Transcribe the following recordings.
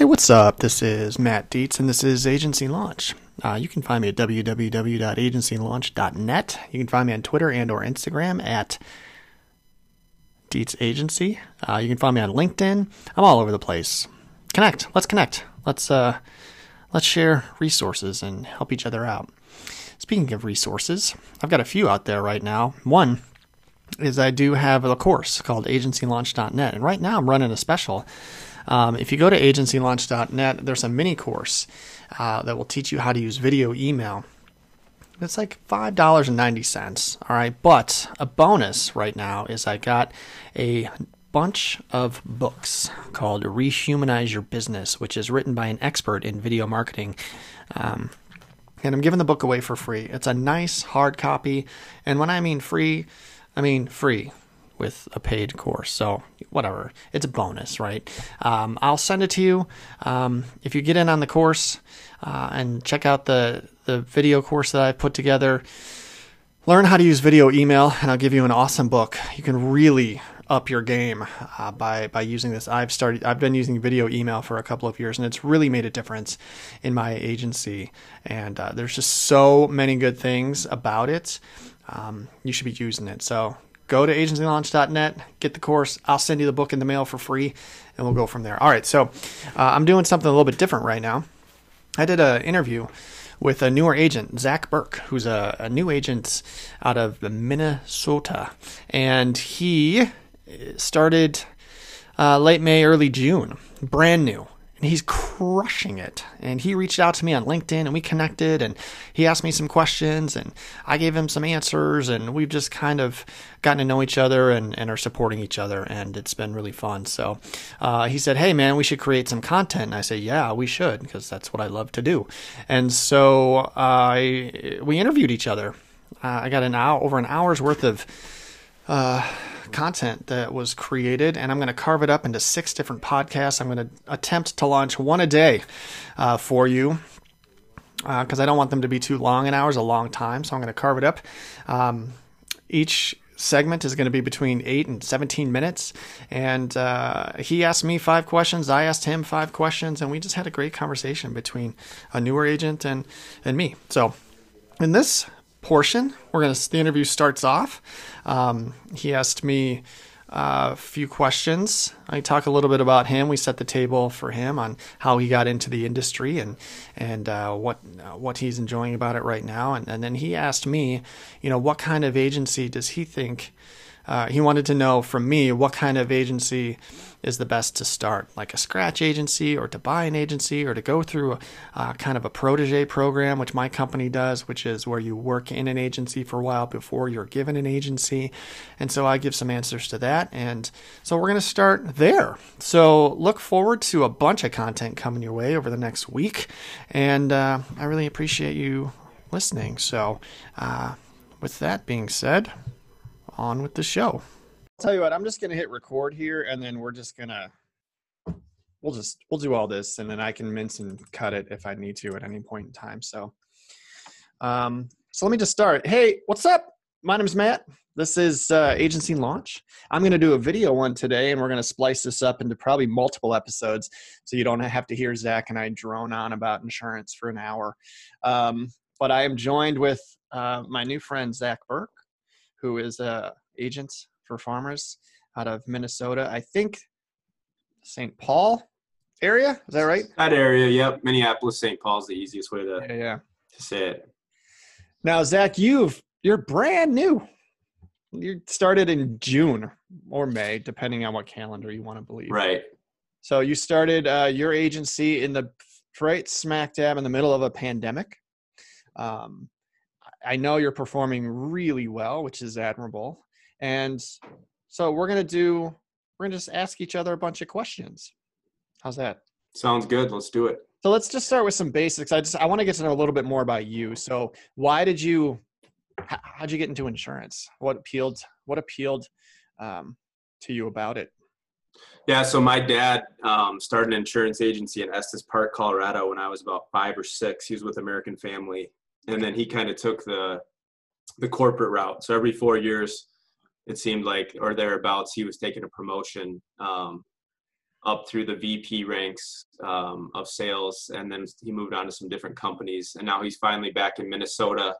Hey, what's up? This is Matt Dietz, and this is Agency Launch. Uh, you can find me at www.agencylaunch.net. You can find me on Twitter and or Instagram at Dietz Agency. Uh, you can find me on LinkedIn. I'm all over the place. Connect. Let's connect. Let's uh, let's share resources and help each other out. Speaking of resources, I've got a few out there right now. One is I do have a course called AgencyLaunch.net, and right now I'm running a special. Um, if you go to AgencyLaunch.net, there's a mini course uh, that will teach you how to use video email. It's like five dollars and ninety cents. All right, but a bonus right now is I got a bunch of books called Rehumanize Your Business, which is written by an expert in video marketing. Um, and I'm giving the book away for free. It's a nice hard copy, and when I mean free, I mean free with a paid course. So whatever, it's a bonus, right? Um, I'll send it to you um, if you get in on the course uh, and check out the the video course that I put together. Learn how to use video email, and I'll give you an awesome book. You can really up your game uh, by by using this. I've started. I've been using video email for a couple of years, and it's really made a difference in my agency. And uh, there's just so many good things about it. Um, you should be using it. So go to agencylaunch.net, get the course. I'll send you the book in the mail for free, and we'll go from there. All right. So uh, I'm doing something a little bit different right now. I did an interview with a newer agent, Zach Burke, who's a, a new agent out of Minnesota, and he started uh, late May, early June, brand new. And he's crushing it. And he reached out to me on LinkedIn and we connected and he asked me some questions and I gave him some answers and we've just kind of gotten to know each other and, and are supporting each other and it's been really fun. So uh, he said, Hey man, we should create some content. And I said, Yeah, we should because that's what I love to do. And so uh, we interviewed each other. Uh, I got an hour, over an hour's worth of uh, content that was created, and I'm going to carve it up into six different podcasts. I'm going to attempt to launch one a day uh, for you because uh, I don't want them to be too long. An hour is a long time, so I'm going to carve it up. Um, each segment is going to be between 8 and 17 minutes. And uh, he asked me five questions. I asked him five questions. And we just had a great conversation between a newer agent and, and me. So, in this portion. We're gonna. The interview starts off. Um, he asked me uh, a few questions. I talk a little bit about him. We set the table for him on how he got into the industry and and uh, what uh, what he's enjoying about it right now. And, and then he asked me, you know, what kind of agency does he think? Uh, he wanted to know from me what kind of agency is the best to start, like a scratch agency or to buy an agency or to go through a, uh, kind of a protege program, which my company does, which is where you work in an agency for a while before you're given an agency. And so I give some answers to that. And so we're going to start there. So look forward to a bunch of content coming your way over the next week. And uh, I really appreciate you listening. So, uh, with that being said, on with the show tell you what, I'm just gonna hit record here, and then we're just gonna we'll just we'll do all this, and then I can mince and cut it if I need to at any point in time. So, um, so let me just start. Hey, what's up? My name's Matt. This is uh, Agency Launch. I'm going to do a video one today, and we're going to splice this up into probably multiple episodes, so you don't have to hear Zach and I drone on about insurance for an hour. Um, but I am joined with uh, my new friend Zach Burke, who is a agent for farmers out of Minnesota. I think St. Paul area. Is that right? That area, yep. Minneapolis, St. Paul's the easiest way to, yeah, yeah. to say it. Now, Zach, you've you're brand new. You started in June or May, depending on what calendar you want to believe. Right. So you started uh, your agency in the right smack dab in the middle of a pandemic. Um, I know you're performing really well, which is admirable. And so we're going to do, we're going to just ask each other a bunch of questions. How's that? Sounds good. Let's do it. So let's just start with some basics. I just, I want to get to know a little bit more about you. So why did you, how'd you get into insurance? What appealed, what appealed um, to you about it? Yeah, so my dad um, started an insurance agency in Estes Park, Colorado, when I was about five or six. He was with American Family, and then he kind of took the the corporate route. So every four years, it seemed like, or thereabouts, he was taking a promotion. Um, up through the VP ranks um, of sales, and then he moved on to some different companies, and now he's finally back in Minnesota,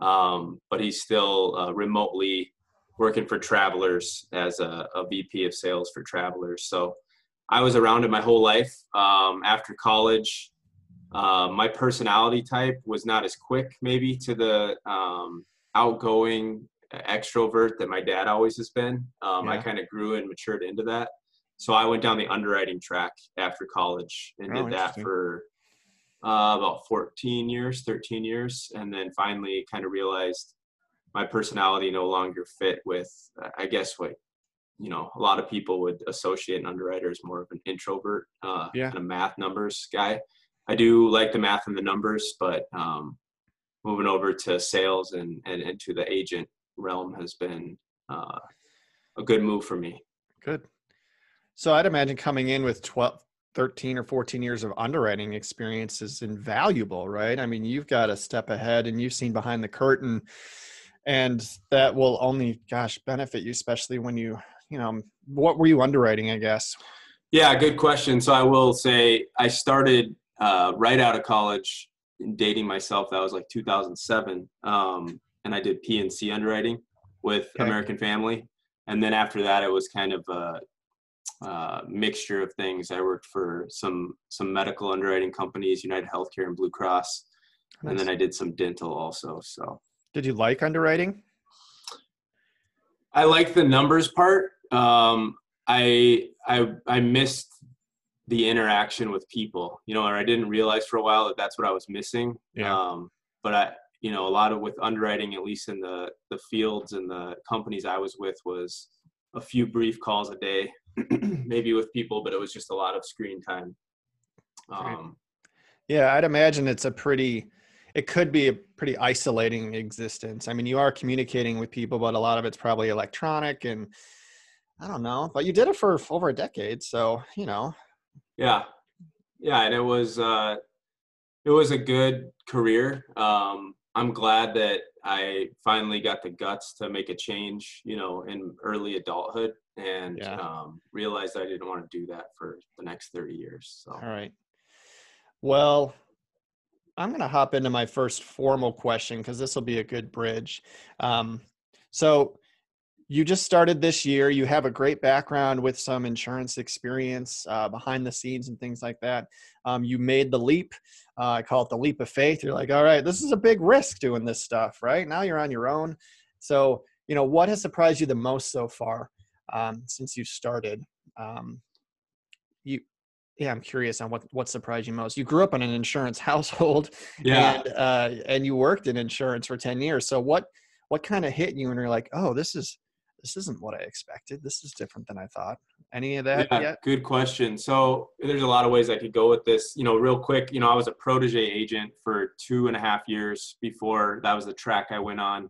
um, but he's still uh, remotely working for Travelers as a, a, VP of sales for Travelers. So I was around it my whole life. Um, after college, uh, my personality type was not as quick, maybe, to the um, outgoing extrovert that my dad always has been. Um, yeah. I kind of grew and matured into that so I went down the underwriting track after college and oh, did that for uh, about 14 years, 13 years, and then finally kind of realized my personality no longer fit with, I guess, what you know a lot of people would associate an underwriter as more of an introvert, uh, yeah. kind of math numbers guy. I do like the math and the numbers, but um, moving over to sales and, and into the agent realm has been uh, a good move for me. Good. So I'd imagine coming in with 12, 13 or 14 years of underwriting experience is invaluable, right? I mean, you've got a step ahead and you've seen behind the curtain and that will only gosh benefit you especially when you, you know, what were you underwriting, I guess? Yeah, good question. So I will say I started uh, right out of college dating myself. That was like 2007. Um, and I did P&C underwriting with okay. American Family. And then after that, it was kind of a uh, mixture of things. I worked for some some medical underwriting companies, United Healthcare and Blue Cross, nice. and then I did some dental also. So, did you like underwriting? I like the numbers part. Um, I I I missed the interaction with people, you know, or I didn't realize for a while that that's what I was missing. Yeah. Um, but I, you know, a lot of with underwriting, at least in the the fields and the companies I was with, was a few brief calls a day maybe with people, but it was just a lot of screen time. Um, yeah, I'd imagine it's a pretty, it could be a pretty isolating existence. I mean, you are communicating with people, but a lot of it's probably electronic and I don't know, but you did it for over a decade. So, you know. Yeah. Yeah. And it was, uh, it was a good career. Um, I'm glad that I finally got the guts to make a change, you know, in early adulthood and yeah. um, realized I didn't want to do that for the next 30 years. So. All right. Well, I'm going to hop into my first formal question because this will be a good bridge. Um, so, you just started this year. You have a great background with some insurance experience uh, behind the scenes and things like that. Um, you made the leap. Uh, I call it the leap of faith. You're like, all right, this is a big risk doing this stuff, right? Now you're on your own. So, you know, what has surprised you the most so far? um, since you started. Um, you, yeah, I'm curious on what what surprised you most. You grew up in an insurance household, yeah, and uh, and you worked in insurance for ten years. So what what kind of hit you, and you're like, oh, this is this isn't what I expected. This is different than I thought. Any of that yeah, yet? Good question. So there's a lot of ways I could go with this. You know, real quick, you know, I was a protege agent for two and a half years before that was the track I went on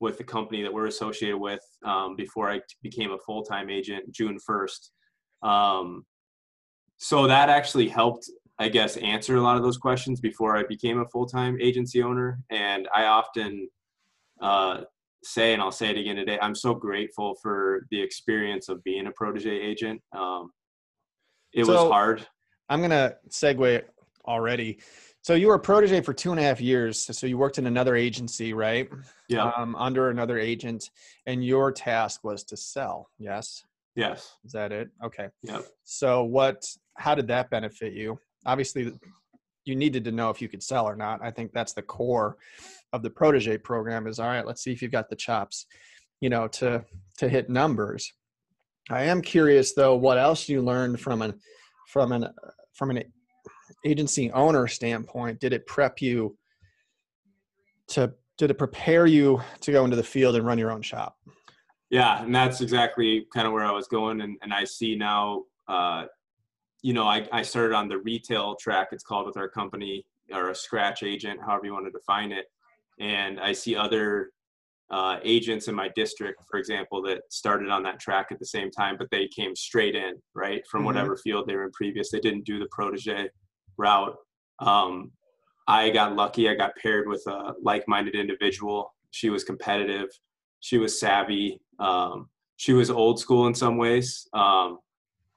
with the company that we're associated with um, before I became a full time agent June 1st. Um, so that actually helped, I guess, answer a lot of those questions before I became a full time agency owner. And I often uh, say, and I'll say it again today, I'm so grateful for the experience of being a protege agent. Um, it so, was hard. I'm going to segue already. So you were a protege for two and a half years. So you worked in another agency, right? Yeah. Um, under another agent, and your task was to sell. Yes. Yes. Is that it? Okay. Yeah. So what? How did that benefit you? Obviously, you needed to know if you could sell or not. I think that's the core of the protege program. Is all right. Let's see if you've got the chops, you know, to to hit numbers. I am curious though, what else you learned from an from an from an agency owner standpoint, did it prep you to did it prepare you to go into the field and run your own shop? Yeah, and that's exactly kind of where I was going, and, and I see now. Uh, you know, I, I started on the retail track. It's called with our company, or a scratch agent, however you want to define it. And I see other uh, agents in my district, for example, that started on that track at the same time, but they came straight in, right, from mm-hmm. whatever field they were in previous. They didn't do the protege route. Um, I got lucky. I got paired with a like-minded individual. She was competitive. She was savvy. Um, she was old school in some ways. Um,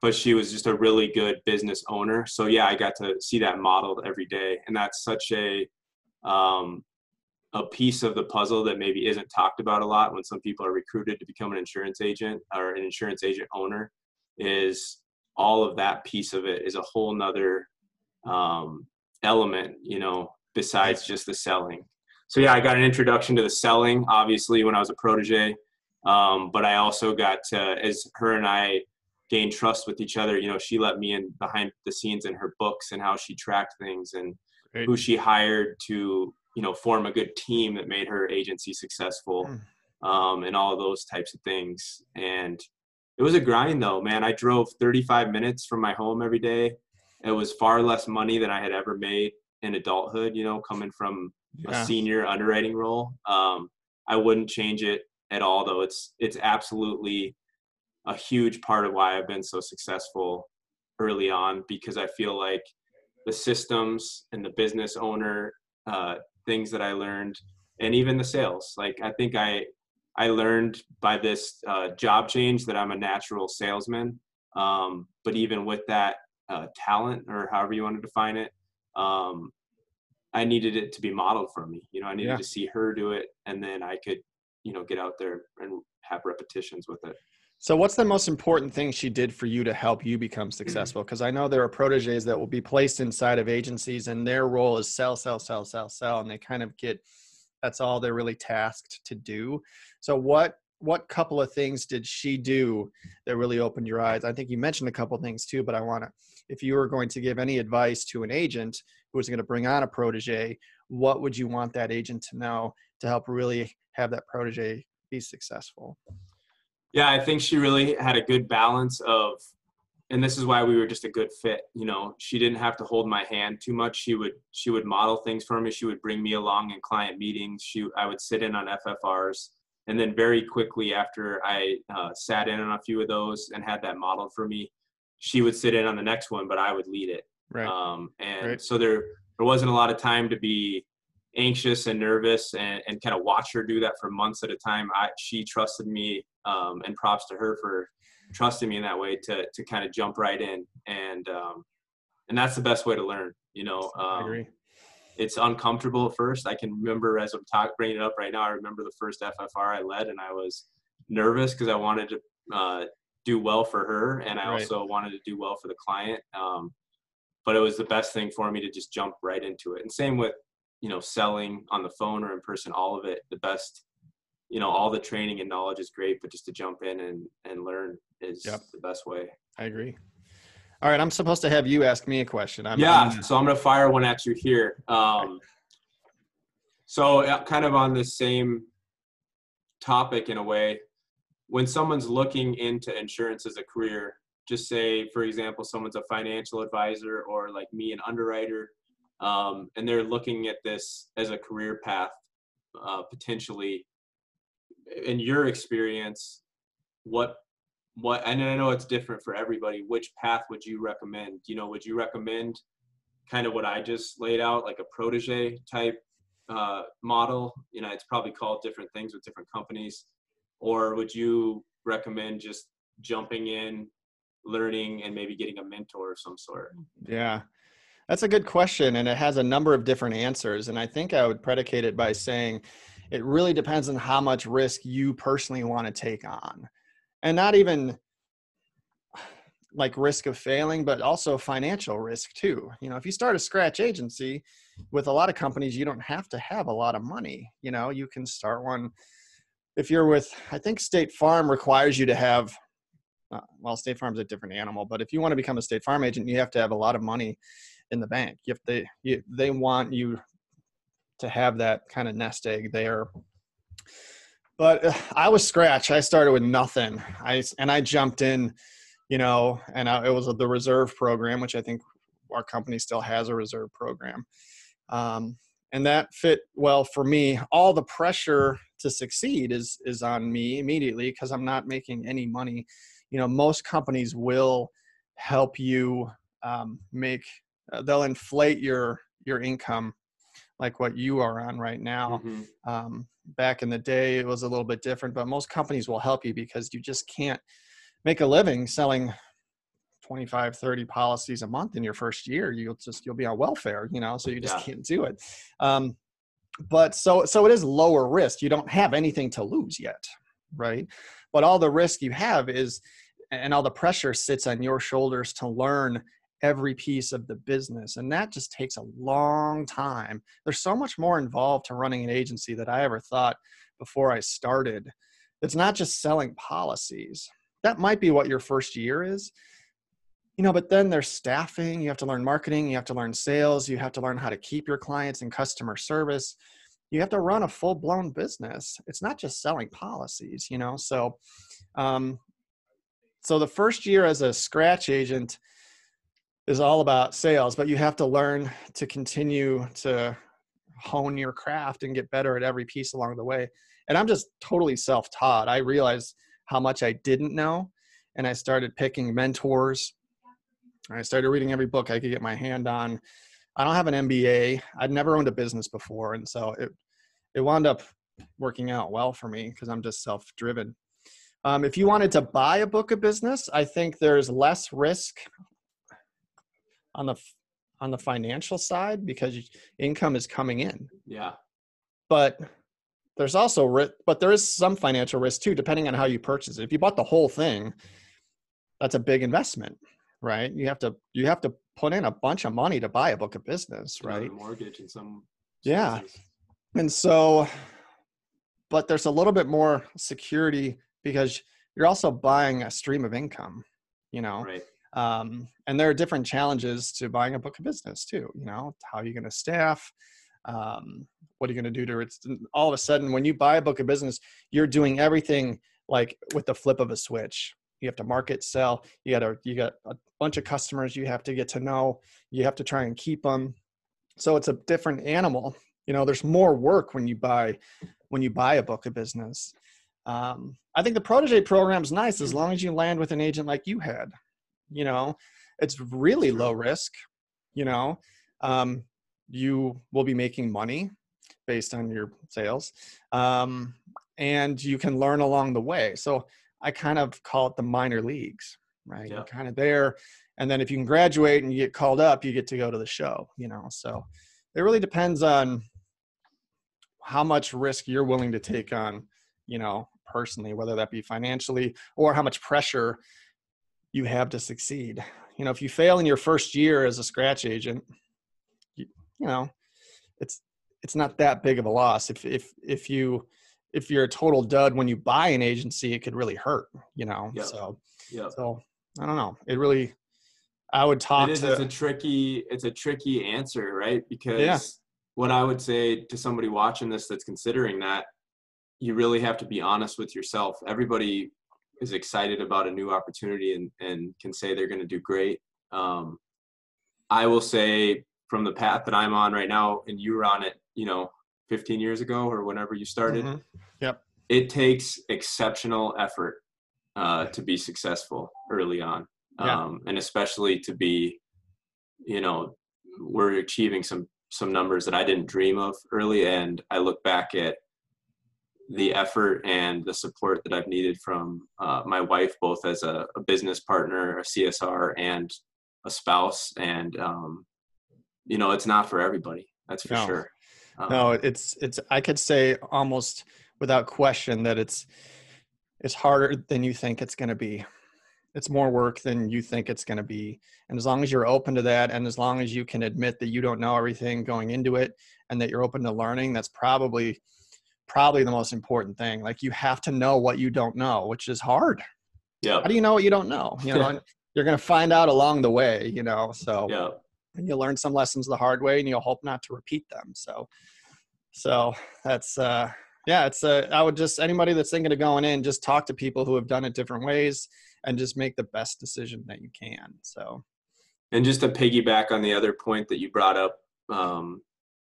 but she was just a really good business owner. So yeah, I got to see that modeled every day, and that's such a um, a piece of the puzzle that maybe isn't talked about a lot when some people are recruited to become an insurance agent or an insurance agent owner is all of that piece of it is a whole nother um, element you know besides just the selling so yeah i got an introduction to the selling obviously when i was a protege um, but i also got to as her and i gained trust with each other you know she let me in behind the scenes in her books and how she tracked things and Great. who she hired to you know form a good team that made her agency successful mm. um, and all those types of things. And it was a grind though man. I drove 35 minutes from my home every day. It was far less money than i had ever made in adulthood you know coming from yeah. a senior underwriting role. Um, i wouldn't change it at all though. It's it's absolutely a huge part of why i've been so successful early on because i feel like the systems and the business owner uh, things that I learned, and even the sales. Like I think I I learned by this uh, job change that I'm a natural salesman. Um, but even with that uh, talent, or however you want to define it, um, I needed it to be modeled for me. You know, I needed yeah. to see her do it, and then I could, you know, get out there and have repetitions with it. So, what's the most important thing she did for you to help you become successful? Mm. Because I know there are proteges that will be placed inside of agencies, and their role is sell, sell, sell, sell, sell, and they kind of get that's all they're really tasked to do. So, what what couple of things did she do that really opened your eyes? I think you mentioned a couple things too, but I want to, if you were going to give any advice to an agent who was going to bring on a protege, what would you want that agent to know to help really have that protege be successful? Yeah, I think she really had a good balance of, and this is why we were just a good fit. You know, she didn't have to hold my hand too much. She would she would model things for me. She would bring me along in client meetings. She I would sit in on FFRs, and then very quickly after I uh, sat in on a few of those and had that modeled for me, she would sit in on the next one, but I would lead it. Right. Um, and right. so there there wasn't a lot of time to be anxious and nervous and, and kind of watch her do that for months at a time. I, she trusted me um, and props to her for trusting me in that way to to kind of jump right in and um, and that's the best way to learn. You know, um, I agree. It's uncomfortable at first. I can remember as I'm talking, bringing it up right now. I remember the first FFR I led, and I was nervous because I wanted to uh, do well for her, and I right. also wanted to do well for the client. Um, but it was the best thing for me to just jump right into it. And same with you know selling on the phone or in person. All of it. The best you know all the training and knowledge is great but just to jump in and and learn is yep. the best way i agree all right i'm supposed to have you ask me a question I'm, yeah I'm, so i'm gonna fire one at you here um, so kind of on the same topic in a way when someone's looking into insurance as a career just say for example someone's a financial advisor or like me an underwriter um, and they're looking at this as a career path uh, potentially in your experience, what what and I know it's different for everybody. Which path would you recommend? You know, would you recommend kind of what I just laid out, like a protege type uh, model? You know, it's probably called different things with different companies. Or would you recommend just jumping in, learning, and maybe getting a mentor of some sort? Yeah. That's a good question, and it has a number of different answers. And I think I would predicate it by saying, it really depends on how much risk you personally want to take on. And not even like risk of failing but also financial risk too. You know if you start a scratch agency with a lot of companies you don't have to have a lot of money you know? You can start one. If you're with i think state farm requires you to have uh, well state farm's a different animal but if you want to become a state farm agent you have to have a lot of money in the bank have to, you, they want you to have that kind of nest egg there. But uh, I was scratch. I started with nothing. I and I jumped in, you know, and I, it was the reserve program, which I think our company still has a reserve program. Um, and that fit well for me. All the pressure to succeed is is on me immediately because I'm not making any money. You know, most companies will help you um, make. Uh, they'll inflate your your income like what you are on right now. Mm-hmm. Um, back in the day, it was a little bit different, but most companies will help you because you just can't make a living selling 25 30 policies a month in your first year you'll just you'll be on welfare you know so you just Yeah. can't do it um, but so so it is lower risk you don't have anything to lose yet right but all the risk you have is and all the pressure sits on your shoulders to learn every piece of the business. And that just takes a long time. There's so much more involved to running an agency that i ever thought before i started. It's not just selling policies. That might be what your first year is. You know but then there's staffing. You have to learn marketing. You have to learn sales. You have to learn how to keep your clients in customer service you have to run a full blown business. It's not just selling policies you know? So um so the first year as a scratch agent is all about sales but you have to learn to continue to hone your craft and get better at every piece along the way. And i'm just totally self-taught. I realized how much i didn't know and i started picking mentors. I started reading every book i could get my hand on i don't have an mba i'd never owned a business before and so it it wound up working out well for me because i'm just self-driven. Um, if you wanted to buy a book of business i think there's less risk on the on the financial side because income is coming in. Yeah. but there's also but there is some financial risk too depending on how you purchase it. If you bought the whole thing that's a big investment right? You have to you have to put in a bunch of money to buy a book of business right Mortgage in some. Yeah. cases. and so but there's a little bit more security because you're also buying a stream of income you know Right. um, and there are different challenges to buying a book of business too you know how are you going to staff um, what are you going to do to it all of a sudden when you buy a book of business you're doing everything like with the flip of a switch you have to market sell you got to you got a bunch of customers you have to get to know you have to try and keep them so it's a different animal. You know there's more work when you buy when you buy a book of business. Um, i think the protege program is nice as long as you land with an agent like you had. You know it's really low risk you know. Um, you will be making money based on your sales. Um, and you can learn along the way. So i kind of call it the minor leagues right? Yeah. you're kind of there and then if you can graduate and you get called up you get to go to the show you know? So it really depends on how much risk you're willing to take on you know personally whether that be financially or how much pressure you have to succeed. You know if you fail in your first year as a scratch agent you, you know it's it's not that big of a loss. If if if you if you're a total dud when you buy an agency it could really hurt you know Yeah. so Yeah. so i don't know it really i would talk It is. to It's a tricky. It's a tricky answer, right? Because what I would say to somebody watching this that's considering that, you really have to be honest with yourself. Everybody is excited about a new opportunity and and can say they're going to do great. Um, I will say from the path that I'm on right now, and you were on it, you know, 15 years ago or whenever you started. Mhm. It takes exceptional effort uh, to be successful early on Yeah. um, and especially to be you know we're achieving some some numbers that i didn't dream of early and i look back at the effort and the support that i've needed from uh, my wife both as a, a business partner a csr and a spouse and um, you know it's not for everybody that's for No. sure um, no it's it's i could say almost without question that it's it's harder than you think it's going to be. It's more work than you think it's going to be. And as long as you're open to that and as long as you can admit that you don't know everything going into it and that you're open to learning that's probably probably the most important thing. Like you have to know what you don't know which is hard. Yeah. How do you know what you don't know? You know, you're going to find out along the way you know so yeah and you'll learn some lessons the hard way and you'll hope not to repeat them so so that's uh yeah it's uh i would just anybody that's thinking of going in just talk to people who have done it different ways and just make the best decision that you can so And just to piggyback on the other point that you brought up, um,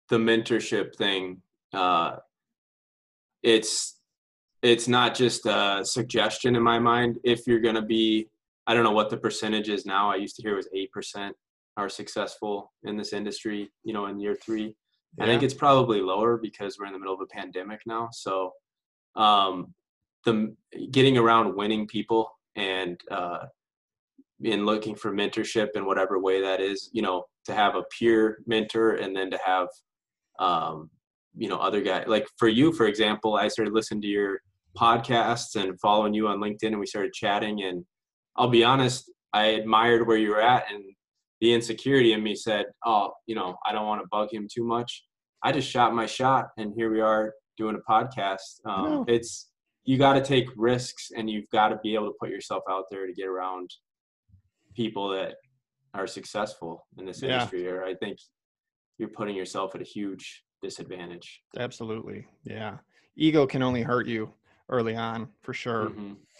the mentorship thing, uh, it's it's not just a suggestion in my mind. If you're going to be, I don't know what the percentage is now. I used to hear it was eight percent are successful in this industry. You know, in year three, I think it's probably lower because we're in the middle of a pandemic now. So, um, the getting around winning people and uh, in looking for mentorship in whatever way that is, you know, to have a peer mentor and then to have, um, you know, other guys like for you, for example, I started listening to your podcasts and following you on LinkedIn and we started chatting and I'll be honest, I admired where you were at and the insecurity in me said, oh, you know, I don't want to bug him too much. I just shot my shot and here we are doing a podcast. Um, it's, you got to take risks and you've got to be able to put yourself out there to get around people that are successful in this Yeah. industry or I think you're putting yourself at a huge disadvantage. Absolutely. Yeah. Ego can only hurt you early on for sure. Mhm.